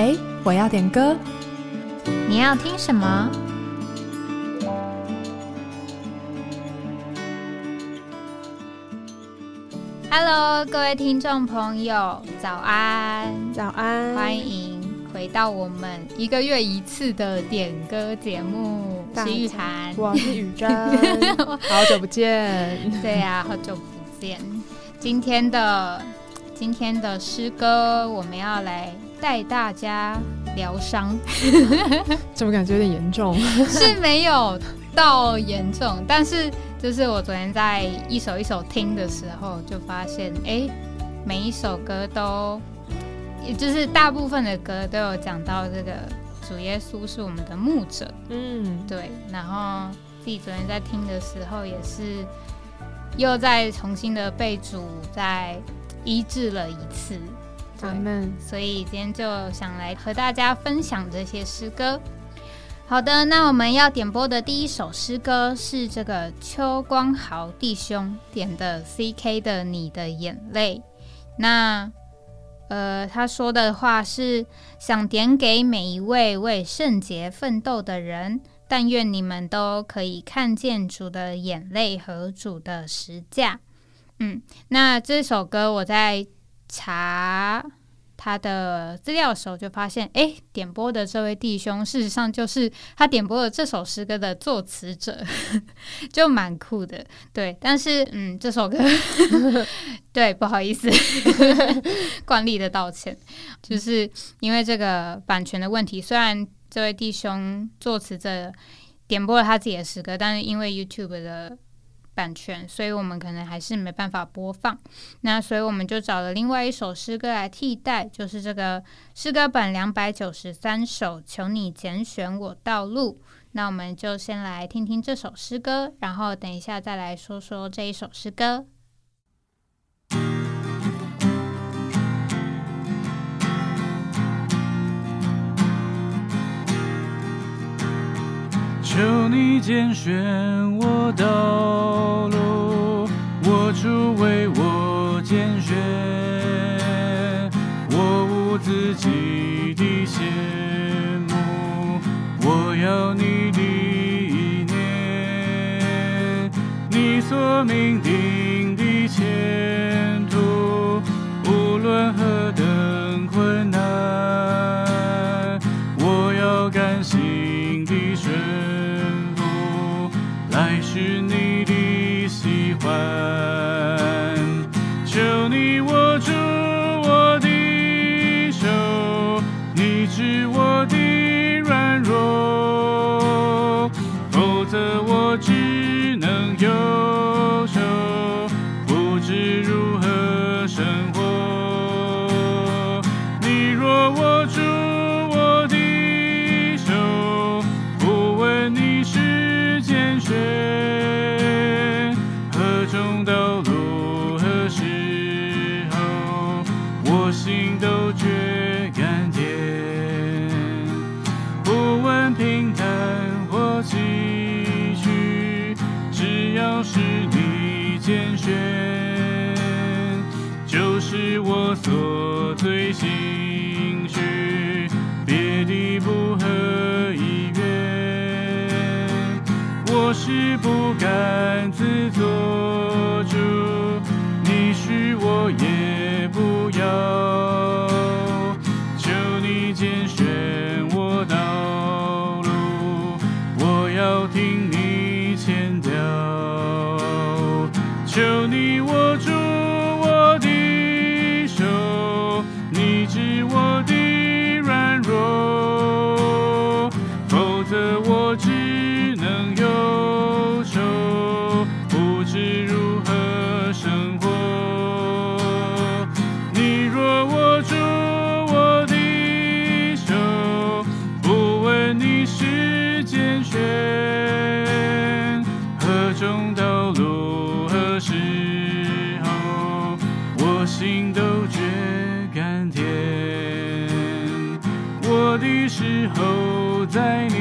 哎，我要点歌，你要听什么？Hello，各位听众朋友，早安，早安，欢迎回到我们一个月一次的点歌节目《西玉涵》，我是雨珍，好久不见，对呀，好久不见。今天的今天的诗歌，我们要来。带大家疗伤，怎么感觉有点严重？是没有到严重，但是就是我昨天在一首一首听的时候，就发现，哎，每一首歌都，也就是大部分的歌都有讲到这个主耶稣是我们的牧者，嗯，对。然后自己昨天在听的时候，也是又再重新的被主再医治了一次。们，所以今天就想来和大家分享这些诗歌。好的，那我们要点播的第一首诗歌是这个邱光豪弟兄点的 C.K 的《你的眼泪》。那呃，他说的话是想点给每一位为圣洁奋斗的人，但愿你们都可以看见主的眼泪和主的实价。嗯，那这首歌我在。查他的资料的时候，就发现，哎，点播的这位弟兄，事实上就是他点播的这首诗歌的作词者，就蛮酷的。对，但是，嗯，这首歌，对，不好意思，惯例的道歉，就是因为这个版权的问题。虽然这位弟兄作词者点播了他自己的诗歌，但是因为 YouTube 的。版权，所以我们可能还是没办法播放。那所以我们就找了另外一首诗歌来替代，就是这个诗歌版两百九十三首，求你拣选我道路。那我们就先来听听这首诗歌，然后等一下再来说说这一首诗歌。求你拣选我道路，我主为我拣选，我无自己的羡慕，我要你的意念，你所命定走在你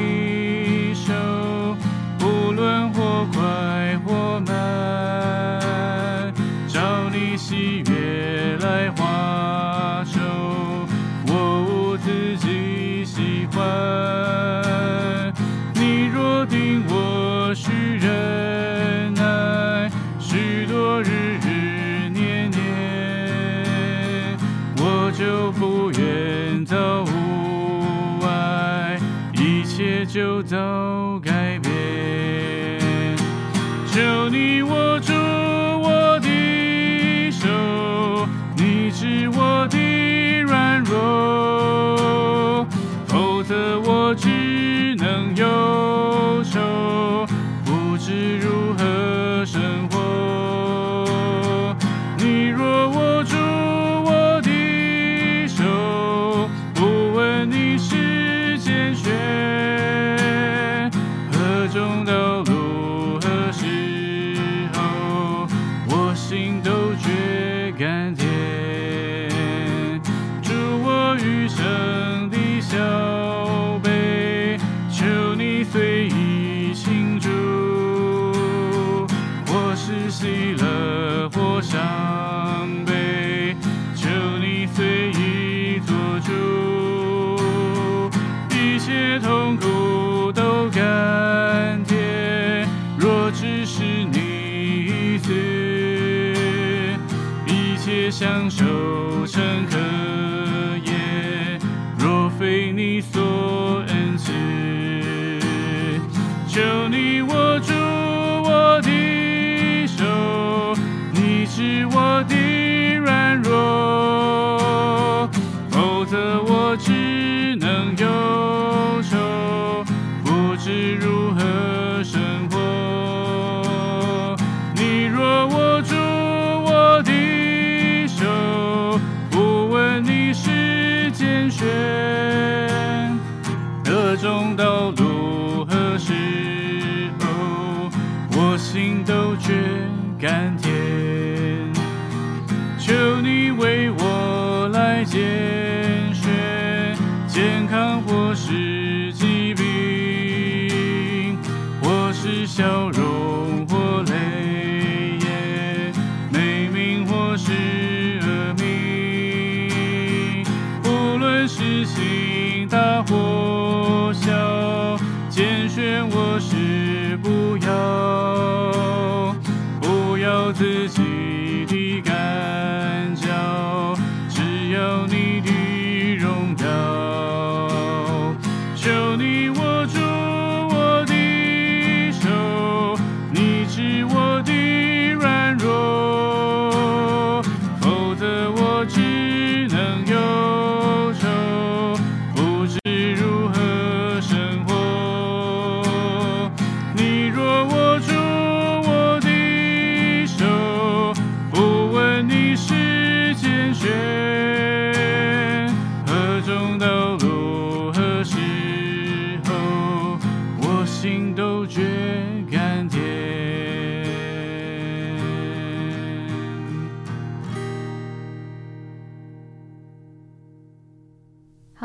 无论是心大火小，拣选我是不要，不要自己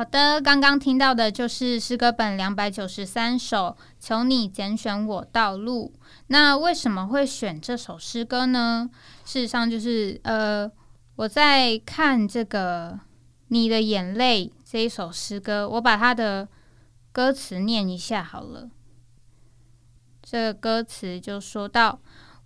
好的，刚刚听到的就是诗歌本两百九十三首，求你拣选我道路。那为什么会选这首诗歌呢？事实上，就是呃，我在看这个《你的眼泪》这一首诗歌，我把它的歌词念一下好了。这歌词就说到：“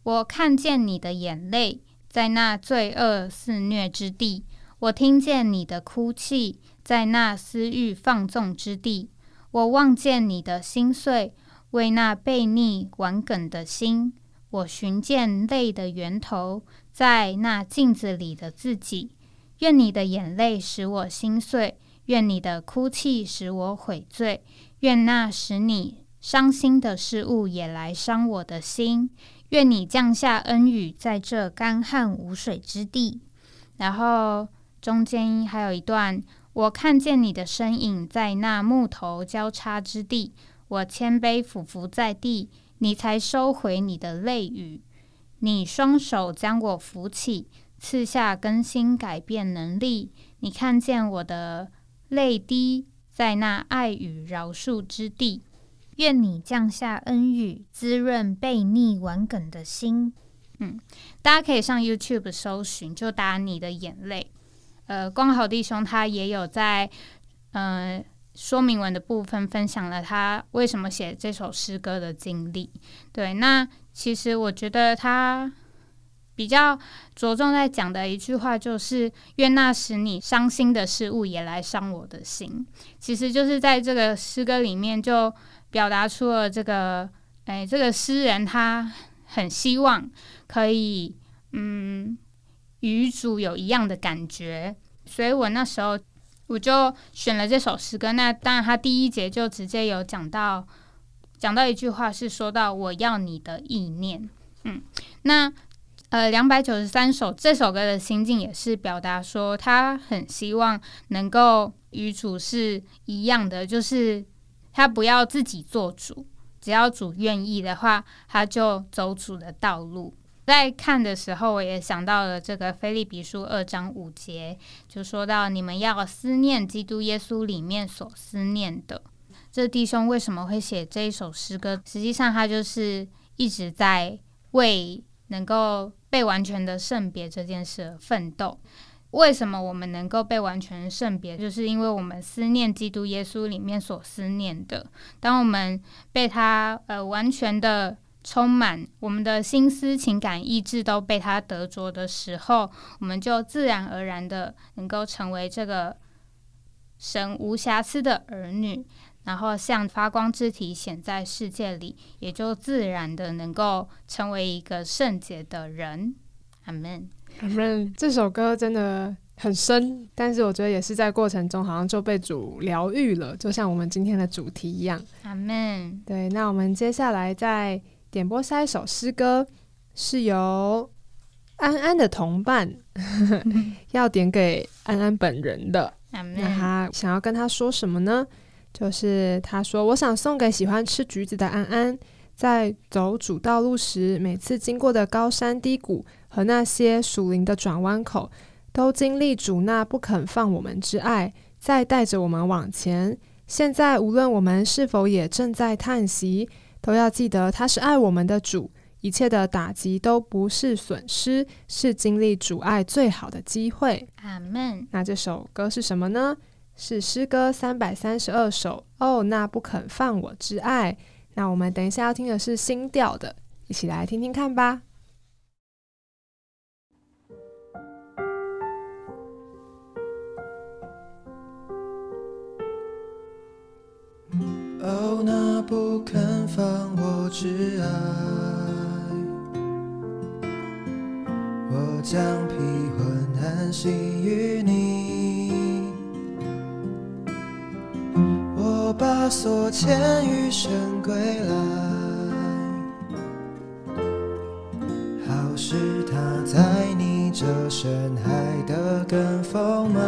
我看见你的眼泪，在那罪恶肆虐之地；我听见你的哭泣，在那私欲放纵之地；我望见你的心碎，为那悖逆顽梗的心；我寻见泪的源头，在那镜子里的自己。愿你的眼泪使我心碎，愿你的哭泣使我悔罪，愿那使你伤心的事物也来伤我的心。愿你降下恩雨，在这干旱无水之地。然后中间还有一段，我看见你的身影在那木头交叉之地，我谦卑俯伏在地，你才收回你的泪雨。你双手将我扶起，赐下更新改变能力。你看见我的泪滴，在那爱与饶恕之地。愿你降下恩雨，滋润悖逆顽梗的心。嗯，大家可以上 YouTube 搜寻，就打你的眼泪。呃，光好弟兄他也有在呃说明文的部分分享了他为什么写这首诗歌的经历。对，那其实我觉得他比较着重在讲的一句话就是“愿那使你伤心的事物也来伤我的心”。其实就是在这个诗歌里面就表达出了这个，哎，这个诗人他很希望可以，嗯，与主有一样的感觉。所以我那时候。我就选了这首诗歌。那当然，他第一节就直接有讲到，讲到一句话是说到“我要你的意念”。嗯，那呃，两百九十三首这首歌的心境也是表达说，他很希望能够与主是一样的，就是他不要自己做主，只要主愿意的话，他就走主的道路。在看的时候，我也想到了这个《菲利比书》二章五节，就说到你们要思念基督耶稣里面所思念的。这弟兄为什么会写这一首诗歌？实际上，他就是一直在为能够被完全的圣别这件事而奋斗。为什么我们能够被完全圣别？就是因为我们思念基督耶稣里面所思念的。当我们被他呃完全的。充满我们的心思、情感、意志都被他得着的时候，我们就自然而然的能够成为这个神无瑕疵的儿女，然后像发光之体显在世界里，也就自然的能够成为一个圣洁的人。阿门，阿门。这首歌真的很深，但是我觉得也是在过程中好像就被主疗愈了，就像我们今天的主题一样。阿门。对，那我们接下来在。点播下一首诗歌，是由安安的同伴 要点给安安本人的。那他想要跟他说什么呢？就是他说：“我想送给喜欢吃橘子的安安，在走主道路时，每次经过的高山低谷和那些属灵的转弯口，都经历主那不肯放我们之爱，再带着我们往前。现在无论我们是否也正在叹息。”都要记得，他是爱我们的主，一切的打击都不是损失，是经历阻碍最好的机会。阿门。那这首歌是什么呢？是诗歌三百三十二首。哦，那不肯放我之爱。那我们等一下要听的是新调的，一起来听听看吧。哦，那不肯放我之爱，我将披魂安息于你，我把所欠余生归来，好使他在你这深海的根丰满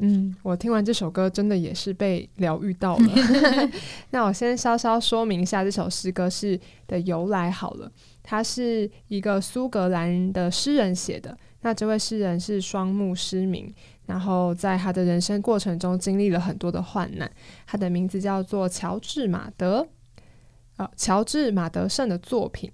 嗯，我听完这首歌，真的也是被疗愈到了。那我先稍稍说明一下这首诗歌是的由来好了。它是一个苏格兰的诗人写的。那这位诗人是双目失明，然后在他的人生过程中经历了很多的患难。他的名字叫做乔治马德，呃，乔治马德胜的作品。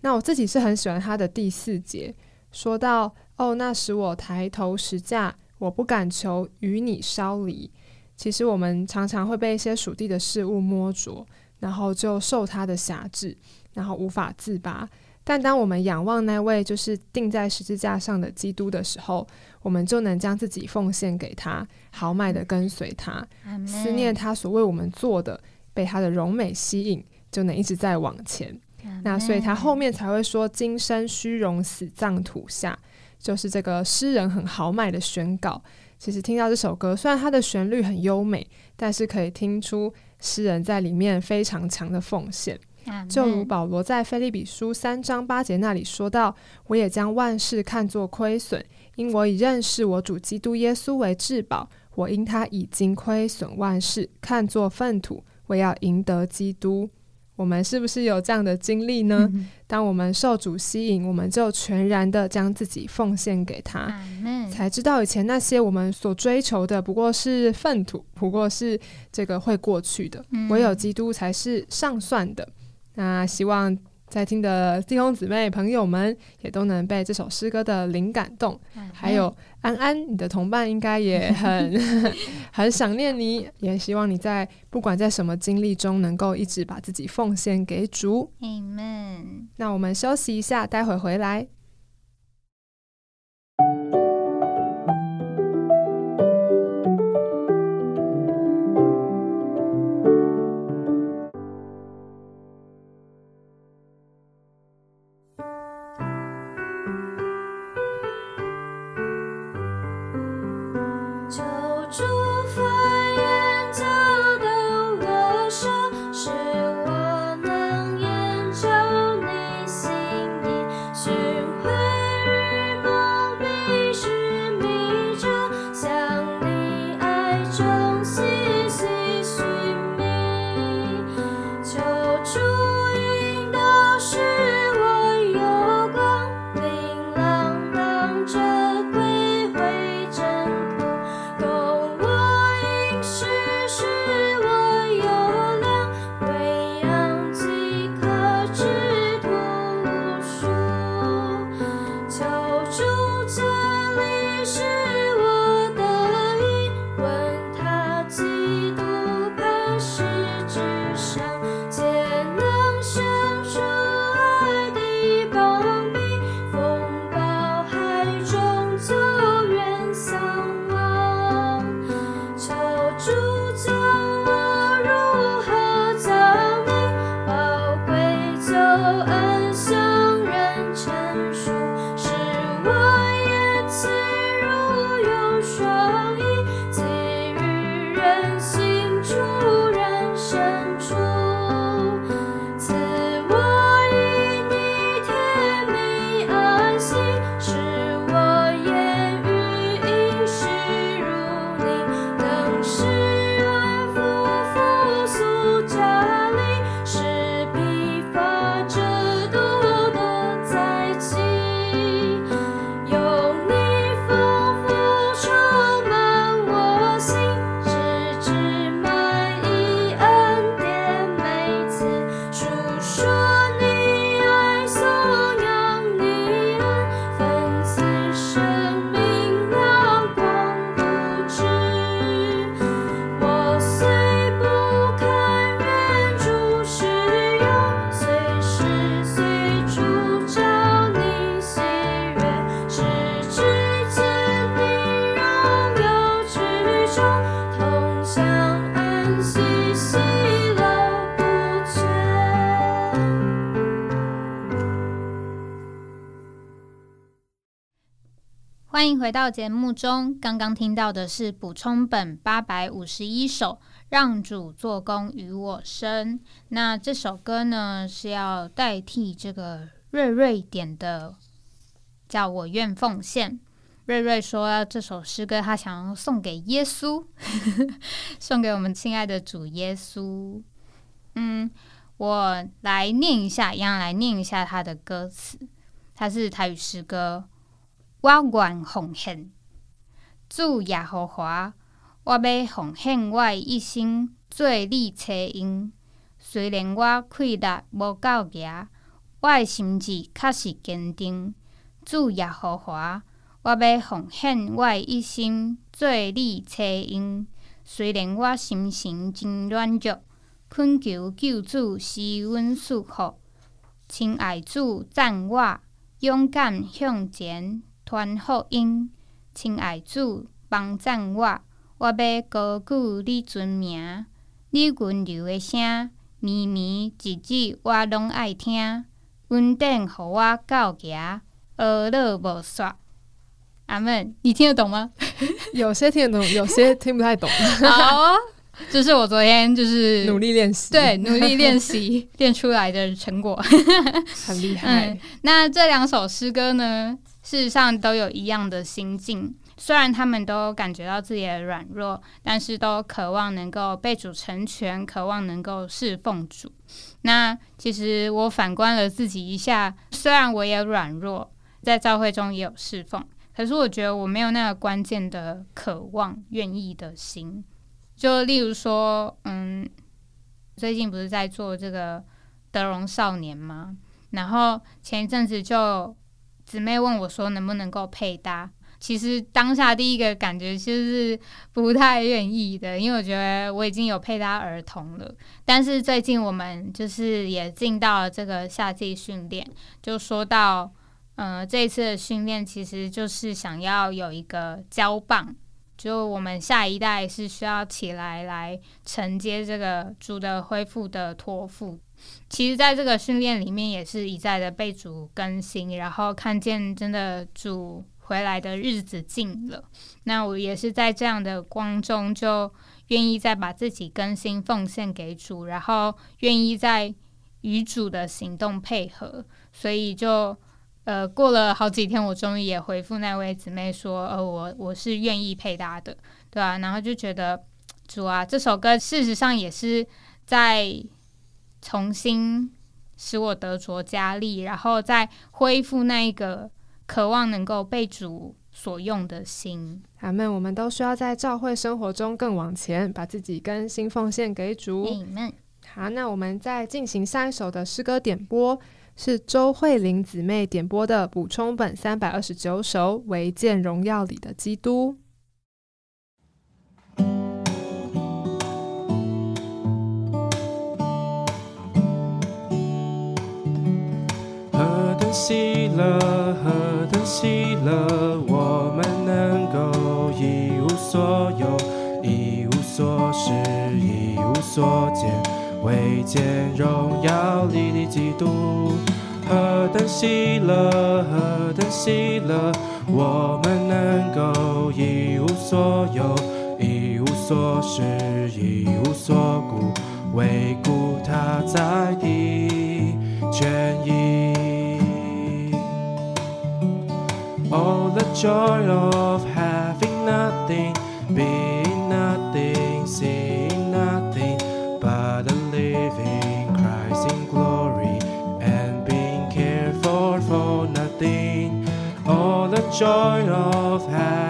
那我自己是很喜欢他的第四节，说到哦，那时我抬头时架。我不敢求与你稍离。其实我们常常会被一些属地的事物摸着，然后就受它的辖制，然后无法自拔。但当我们仰望那位就是钉在十字架上的基督的时候，我们就能将自己奉献给他，豪迈的跟随他，思念他所为我们做的，被他的荣美吸引，就能一直在往前。那所以他后面才会说：“今生虚荣，死葬土下。”就是这个诗人很豪迈的宣告。其实听到这首歌，虽然它的旋律很优美，但是可以听出诗人在里面非常强的奉献。就如保罗在菲利比书三章八节那里说到：“我也将万事看作亏损，因我已认识我主基督耶稣为至宝。我因他已经亏损万事，看作粪土，我要赢得基督。”我们是不是有这样的经历呢？当我们受主吸引，我们就全然的将自己奉献给他，才知道以前那些我们所追求的不过是粪土，不过是这个会过去的，唯有基督才是上算的。那希望。在听的弟兄姊妹朋友们，也都能被这首诗歌的灵感动。还有安安，你的同伴应该也很很想念你，也希望你在不管在什么经历中，能够一直把自己奉献给主。Amen。那我们休息一下，待会回来。欢迎回到节目中。刚刚听到的是补充本八百五十一首《让主做工与我生》。那这首歌呢，是要代替这个瑞瑞点的，叫我愿奉献。瑞瑞说这首诗歌他想要送给耶稣，送给我们亲爱的主耶稣。嗯，我来念一下，一样来念一下他的歌词。他是台语诗歌，我愿奉献主耶和华，我要奉献我一生做你车音。虽然我气力无够强，我的心志确实坚定。主耶和华，我要奉献我一生做你车音。虽然我心情真软弱，恳求救主施阮赐福。亲爱主赞我。勇敢向前传福音，亲爱主帮赞我，我要高举你尊名。你温柔的声，绵绵一字我拢爱听。稳定，互我到行，学乐无煞。阿门，你听得懂吗？有些听得懂，有些听不太懂。好。就是我昨天就是努力练习，对，努力练习 练出来的成果，很厉害。那这两首诗歌呢，事实上都有一样的心境，虽然他们都感觉到自己的软弱，但是都渴望能够被主成全，渴望能够侍奉主。那其实我反观了自己一下，虽然我也软弱，在教会中也有侍奉，可是我觉得我没有那个关键的渴望、愿意的心。就例如说，嗯，最近不是在做这个德荣少年吗？然后前一阵子就姊妹问我说，能不能够配搭？其实当下第一个感觉其实是不太愿意的，因为我觉得我已经有配搭儿童了。但是最近我们就是也进到了这个夏季训练，就说到，嗯，这一次的训练其实就是想要有一个交棒。就我们下一代是需要起来来承接这个主的恢复的托付。其实，在这个训练里面，也是一再的被主更新，然后看见真的主回来的日子近了。那我也是在这样的光中，就愿意再把自己更新奉献给主，然后愿意在与主的行动配合，所以就。呃，过了好几天，我终于也回复那位姊妹说：“呃，我我是愿意配搭的，对啊？”然后就觉得主啊，这首歌事实上也是在重新使我得着加力，然后再恢复那一个渴望能够被主所用的心。阿门。我们都需要在教会生活中更往前，把自己更新奉献给主。阿门。好，那我们再进行下一首的诗歌点播。是周慧玲姊妹点播的补充本三百二十九首《唯见荣耀里的基督》。何等喜乐，何等喜乐，我们能够一无所有，一无所失，一无所见。未见荣耀里的基督，何等喜乐，何等喜乐！我们能够一无所有，一无所失，一无所顾，唯顾他在的权益。Oh, the joy of having nothing, being joy of having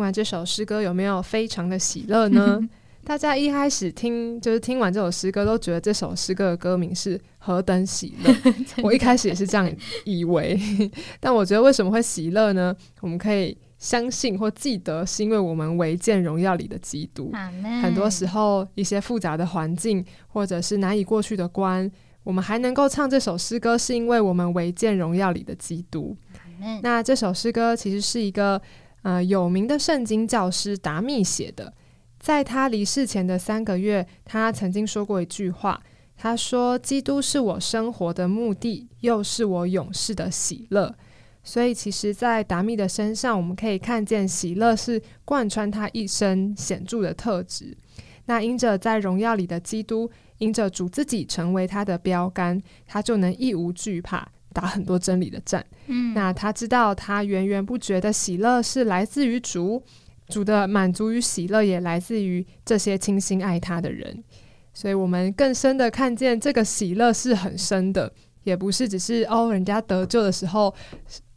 完这首诗歌，有没有非常的喜乐呢？大家一开始听就是听完这首诗歌，都觉得这首诗歌的歌名是何等喜乐。我一开始也是这样以为，但我觉得为什么会喜乐呢？我们可以相信或记得，是因为我们唯见荣耀里的基督。很多时候，一些复杂的环境或者是难以过去的关，我们还能够唱这首诗歌，是因为我们唯见荣耀里的基督。那这首诗歌其实是一个。呃，有名的圣经教师达密写的，在他离世前的三个月，他曾经说过一句话。他说：“基督是我生活的目的，又是我永世的喜乐。”所以，其实，在达密的身上，我们可以看见喜乐是贯穿他一生显著的特质。那因着在荣耀里的基督，因着主自己成为他的标杆，他就能一无惧怕。打很多真理的战，嗯，那他知道他源源不绝的喜乐是来自于主，主的满足与喜乐也来自于这些倾心爱他的人，所以我们更深的看见这个喜乐是很深的，也不是只是哦人家得救的时候。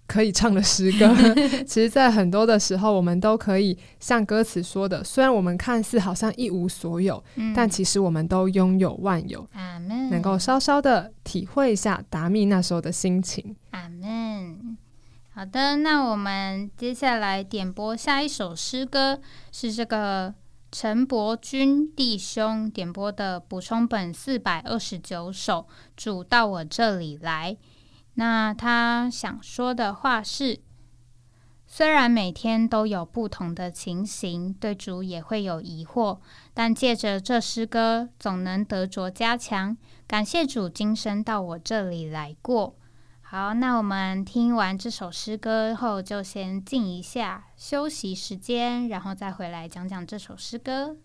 可以唱的诗歌，其实，在很多的时候，我们都可以像歌词说的，虽然我们看似好像一无所有，但其实我们都拥有万有。阿门。能够稍稍的体会一下达密那时候的心情。阿门。好的，那我们接下来点播下一首诗歌，是这个陈伯君弟兄点播的补充本四百二十九首，主到我这里来。那他想说的话是：虽然每天都有不同的情形，对主也会有疑惑，但借着这诗歌，总能得着加强。感谢主，今生到我这里来过。好，那我们听完这首诗歌后，就先静一下休息时间，然后再回来讲讲这首诗歌。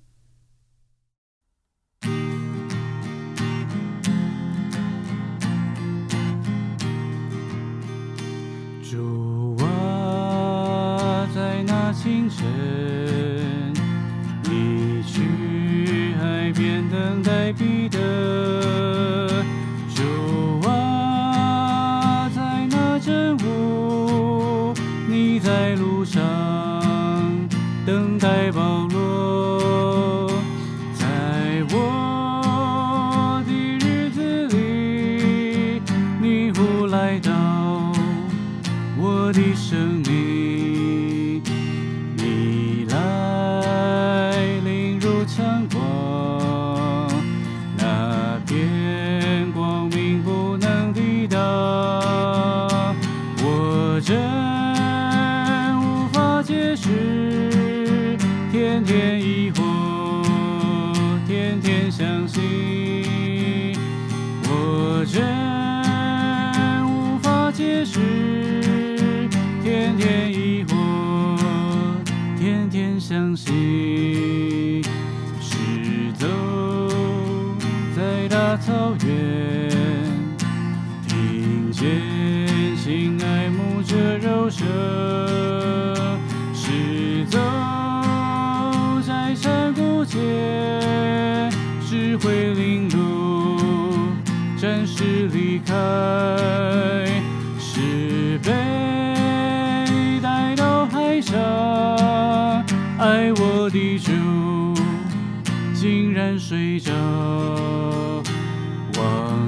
主啊，在那清晨，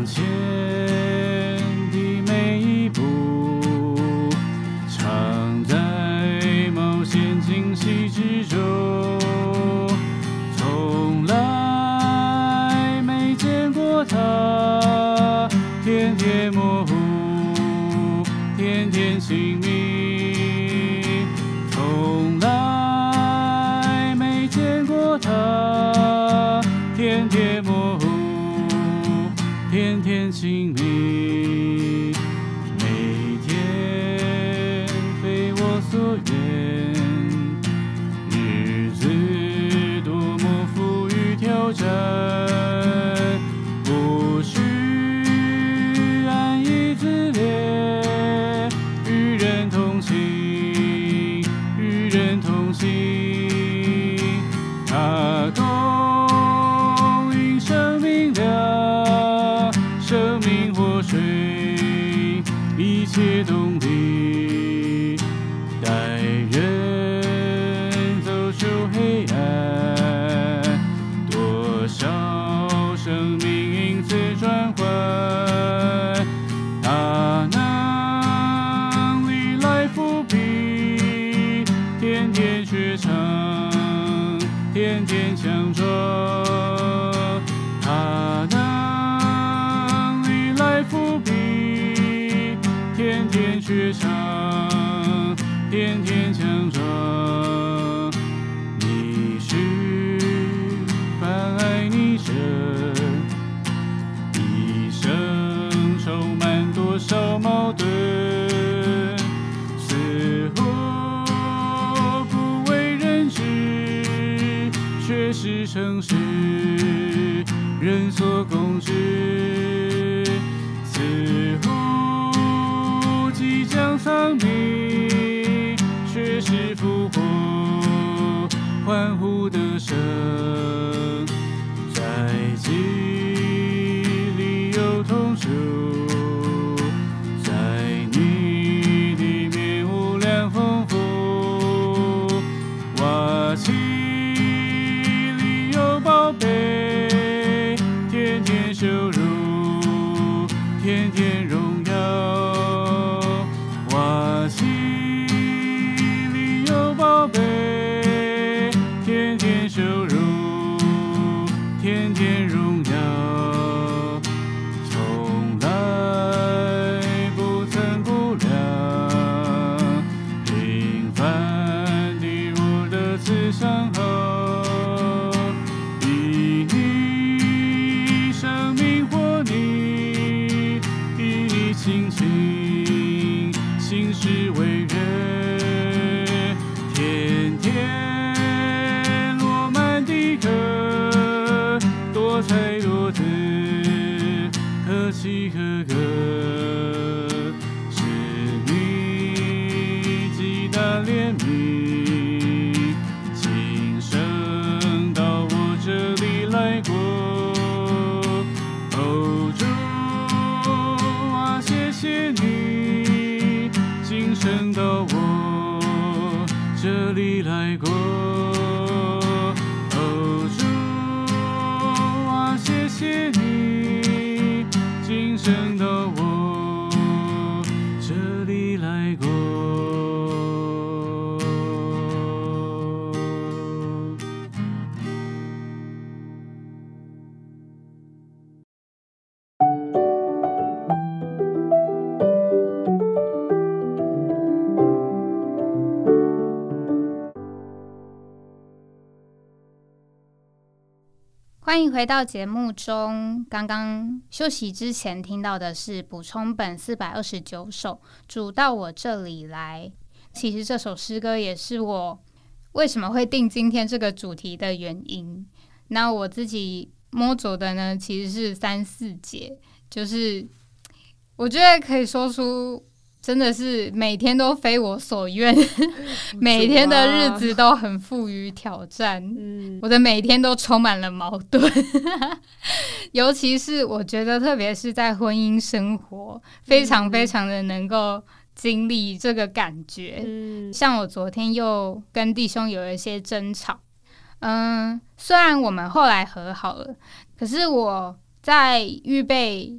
往前人所共知。似乎即将丧命，却是复活欢呼的声，心情，心事为迎回到节目中。刚刚休息之前听到的是补充本四百二十九首《主到我这里来》。其实这首诗歌也是我为什么会定今天这个主题的原因。那我自己摸着的呢，其实是三四节，就是我觉得可以说出。真的是每天都非我所愿，每天的日子都很富于挑战。嗯，我的每天都充满了矛盾，尤其是我觉得，特别是在婚姻生活，非常非常的能够经历这个感觉。嗯，像我昨天又跟弟兄有一些争吵，嗯，虽然我们后来和好了，可是我在预备。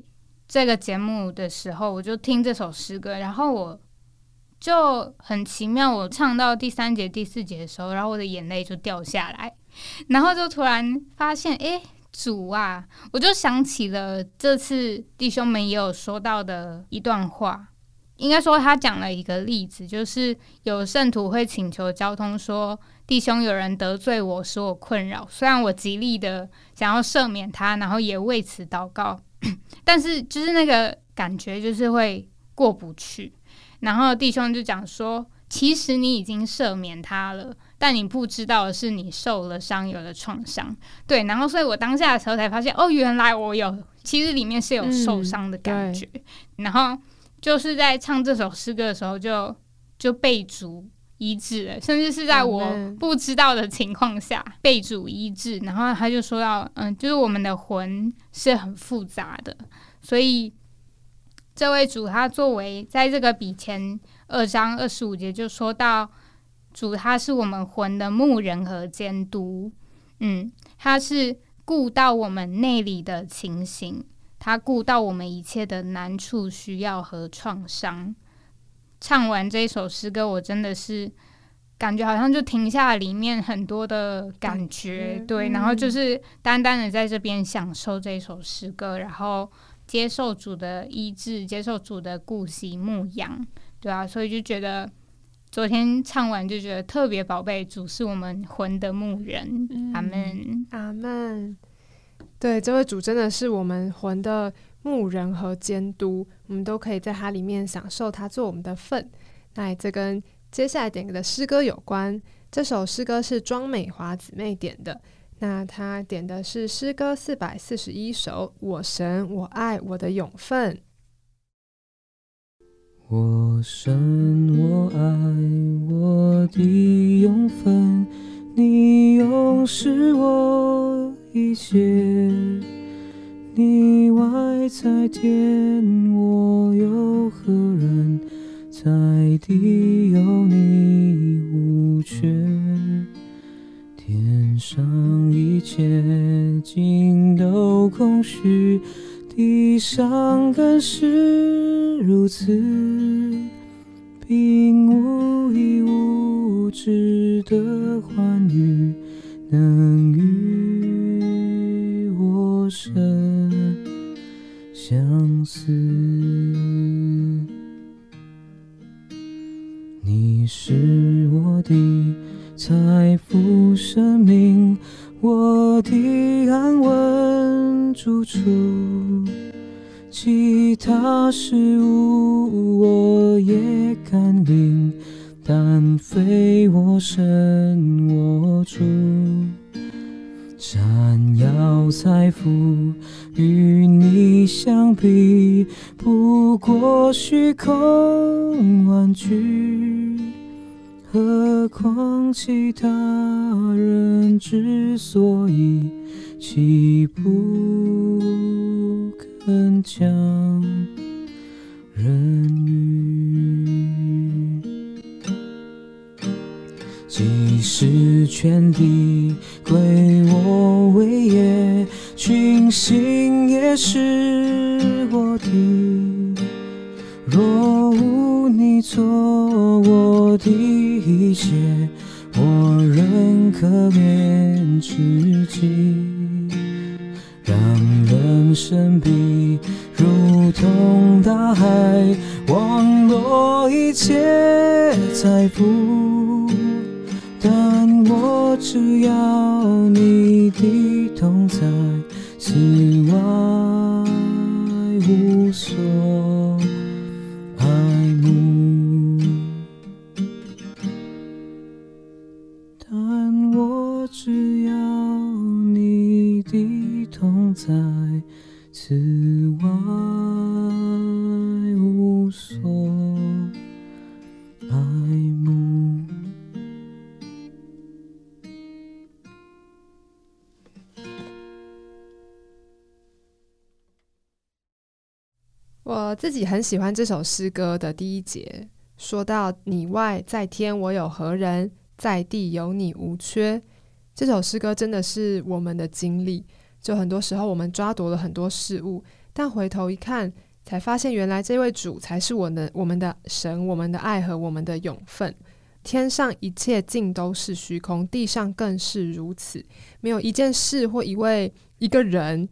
这个节目的时候，我就听这首诗歌，然后我就很奇妙，我唱到第三节、第四节的时候，然后我的眼泪就掉下来，然后就突然发现，哎，主啊！我就想起了这次弟兄们也有说到的一段话，应该说他讲了一个例子，就是有圣徒会请求交通，说弟兄有人得罪我，使我困扰，虽然我极力的想要赦免他，然后也为此祷告。但是就是那个感觉，就是会过不去。然后弟兄就讲说，其实你已经赦免他了，但你不知道的是，你受了伤，有了创伤。对，然后所以我当下的时候才发现，哦，原来我有，其实里面是有受伤的感觉。然后就是在唱这首诗歌的时候，就就被主医治了，甚至是在我不知道的情况下被主医治。然后他就说到，嗯，就是我们的魂是很复杂的，所以这位主他作为在这个比前二章二十五节就说到，主他是我们魂的牧人和监督，嗯，他是顾到我们内里的情形，他顾到我们一切的难处、需要和创伤。唱完这一首诗歌，我真的是感觉好像就停下里面很多的感觉，对，然后就是单单的在这边享受这首诗歌，然后接受主的医治，接受主的顾惜牧养，对啊，所以就觉得昨天唱完就觉得特别宝贝，主是我们魂的牧人。阿门，阿门。对，这位主真的是我们魂的牧人和监督，我们都可以在它里面享受它做我们的份。那这跟接下来点歌的诗歌有关。这首诗歌是庄美华姊妹点的，那她点的是诗歌四百四十一首。我神，我爱我的永分。我神，我爱我的永分，你永是我一切，你外在天，我有何人？在地有你无缺，天上一切尽都空虚，地上更是如此，并无一物值得虚空玩具。何况其他人之所以，岂不肯将人与？即使全地归我为业，群星也是一切财富。但我只要你的痛在，此外无所自己很喜欢这首诗歌的第一节，说到“你外在天，我有何人？在地有你无缺。”这首诗歌真的是我们的经历。就很多时候，我们抓夺了很多事物，但回头一看，才发现原来这位主才是我的、我们的神、我们的爱和我们的永分。天上一切尽都是虚空，地上更是如此。没有一件事或一位一个人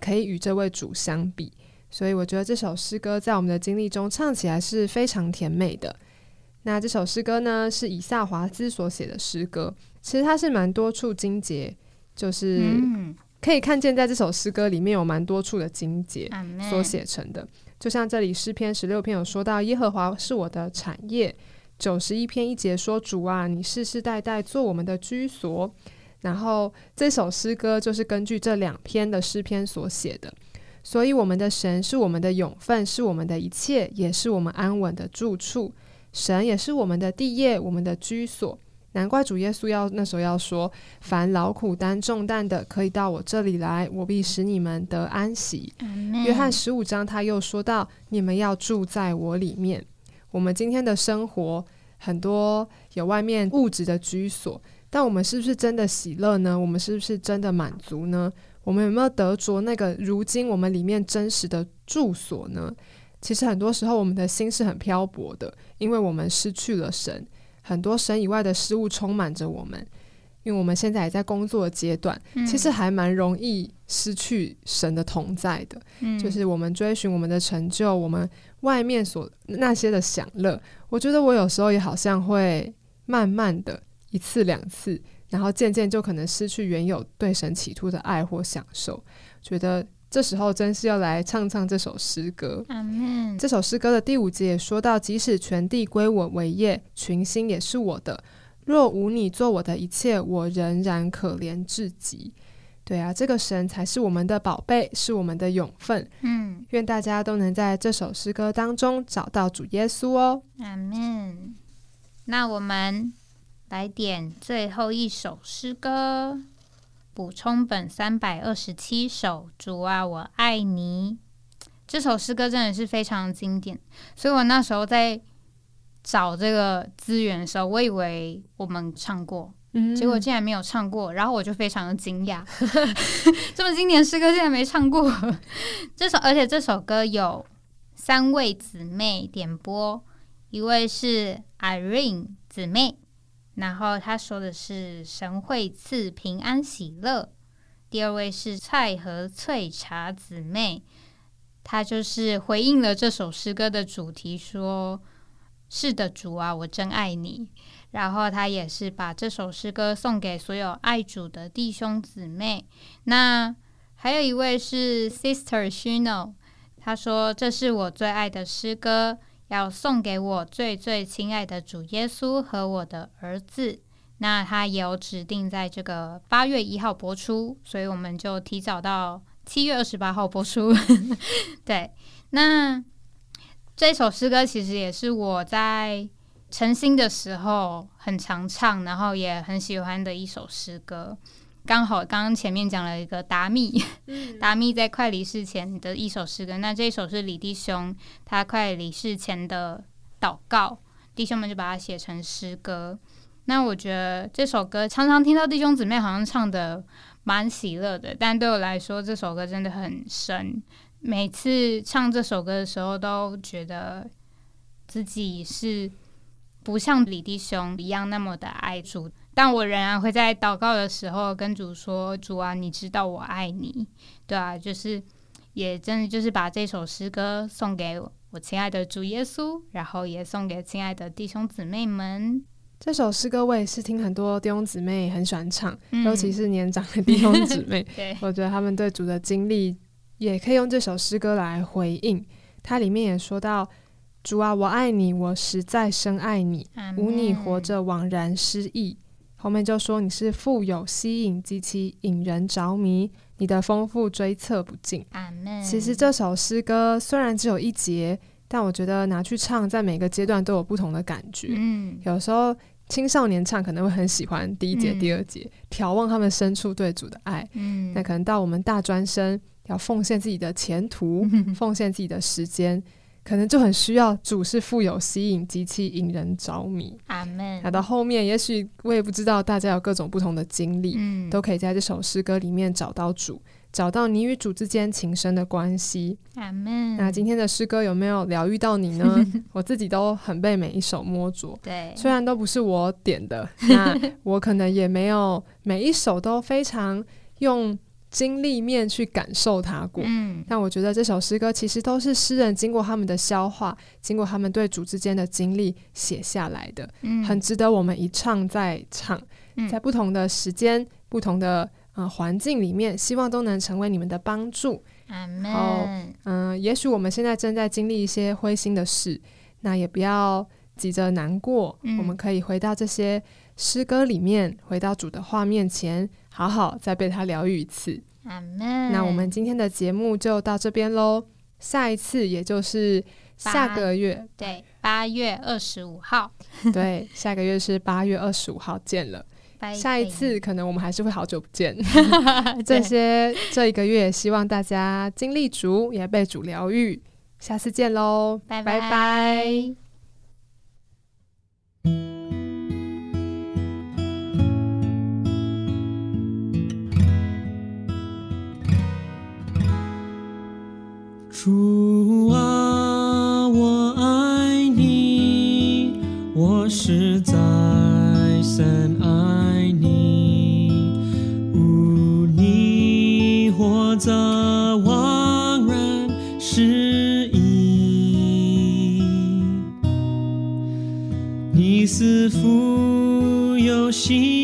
可以与这位主相比。所以我觉得这首诗歌在我们的经历中唱起来是非常甜美的。那这首诗歌呢，是以萨华兹所写的诗歌，其实它是蛮多处经节，就是可以看见在这首诗歌里面有蛮多处的经节所写成的。就像这里诗篇十六篇有说到耶和华是我的产业，九十一篇一节说主啊，你世世代代做我们的居所。然后这首诗歌就是根据这两篇的诗篇所写的。所以，我们的神是我们的永分，是我们的一切，也是我们安稳的住处。神也是我们的地业，我们的居所。难怪主耶稣要那时候要说：“凡劳苦担重担的，可以到我这里来，我必使你们得安息。”约翰十五章他又说到：“你们要住在我里面。”我们今天的生活很多有外面物质的居所，但我们是不是真的喜乐呢？我们是不是真的满足呢？我们有没有得着那个如今我们里面真实的住所呢？其实很多时候我们的心是很漂泊的，因为我们失去了神，很多神以外的事物充满着我们。因为我们现在也在工作阶段，其实还蛮容易失去神的同在的。嗯，就是我们追寻我们的成就，我们外面所那些的享乐，我觉得我有时候也好像会慢慢的一次两次，然后渐渐就可能失去原有对神企图的爱或享受。觉得这时候真是要来唱唱这首诗歌。这首诗歌的第五节也说到：“即使全地归我为业，群星也是我的。”若无你做我的一切，我仍然可怜至极。对啊，这个神才是我们的宝贝，是我们的永分。嗯，愿大家都能在这首诗歌当中找到主耶稣哦。阿门。那我们来点最后一首诗歌，补充本三百二十七首。主啊，我爱你。这首诗歌真的是非常经典，所以我那时候在。找这个资源的时候，我以为我们唱过，结果竟然没有唱过，然后我就非常的惊讶，这么经典诗歌竟然没唱过。这首，而且这首歌有三位姊妹点播，一位是 Irene 姊妹，然后他说的是神会赐平安喜乐；第二位是菜和翠茶姊妹，她就是回应了这首诗歌的主题说。是的，主啊，我真爱你。然后他也是把这首诗歌送给所有爱主的弟兄姊妹。那还有一位是 Sister Shino，他说这是我最爱的诗歌，要送给我最最亲爱的主耶稣和我的儿子。那他也有指定在这个八月一号播出，所以我们就提早到七月二十八号播出。对，那。这首诗歌其实也是我在晨兴的时候很常唱，然后也很喜欢的一首诗歌。刚好刚刚前面讲了一个达密，达密在快离世前的一首诗歌。那这一首是李弟兄他快离世前的祷告，弟兄们就把它写成诗歌。那我觉得这首歌常常听到弟兄姊妹好像唱的蛮喜乐的，但对我来说这首歌真的很深。每次唱这首歌的时候，都觉得自己是不像李弟兄一样那么的爱主，但我仍然会在祷告的时候跟主说：“主啊，你知道我爱你。”对啊，就是也真的就是把这首诗歌送给我亲爱的主耶稣，然后也送给亲爱的弟兄姊妹们。这首诗歌我也是听很多弟兄姊妹很喜欢唱，尤其是年长的弟兄姊妹，我觉得他们对主的经历。也可以用这首诗歌来回应，它里面也说到：“主啊，我爱你，我实在深爱你，无你活着枉然失意。”后面就说你是富有吸引极其引人着迷，你的丰富追测不尽。其实这首诗歌虽然只有一节，但我觉得拿去唱，在每个阶段都有不同的感觉。嗯，有时候青少年唱可能会很喜欢第一节、第二节，眺望他们深处对主的爱。嗯，那可能到我们大专生。要奉献自己的前途，奉献自己的时间，可能就很需要主是富有吸引、极其引人着迷。阿门。那到后面，也许我也不知道大家有各种不同的经历，都可以在这首诗歌里面找到主，找到你与主之间情深的关系。阿门。那今天的诗歌有没有疗愈到你呢？我自己都很被每一首摸着。对，虽然都不是我点的，那我可能也没有每一首都非常用。经历面去感受它过，嗯，但我觉得这首诗歌其实都是诗人经过他们的消化，经过他们对主之间的经历写下来的，嗯，很值得我们一唱再唱，在不同的时间、不同的呃环境里面，希望都能成为你们的帮助。然后，嗯，也许我们现在正在经历一些灰心的事，那也不要急着难过，我们可以回到这些诗歌里面，回到主的画面前。好好再被他疗愈一次，阿门。那我们今天的节目就到这边喽。下一次也就是下个月，对，八月二十五号，对，下个月是八月二十五号见了。下一次可能我们还是会好久不见。这些这一个月，希望大家经历足，也被主疗愈。下次见喽，拜拜拜。主啊，我爱你，我实在深爱你，无你或者惘然失意，你是否有心？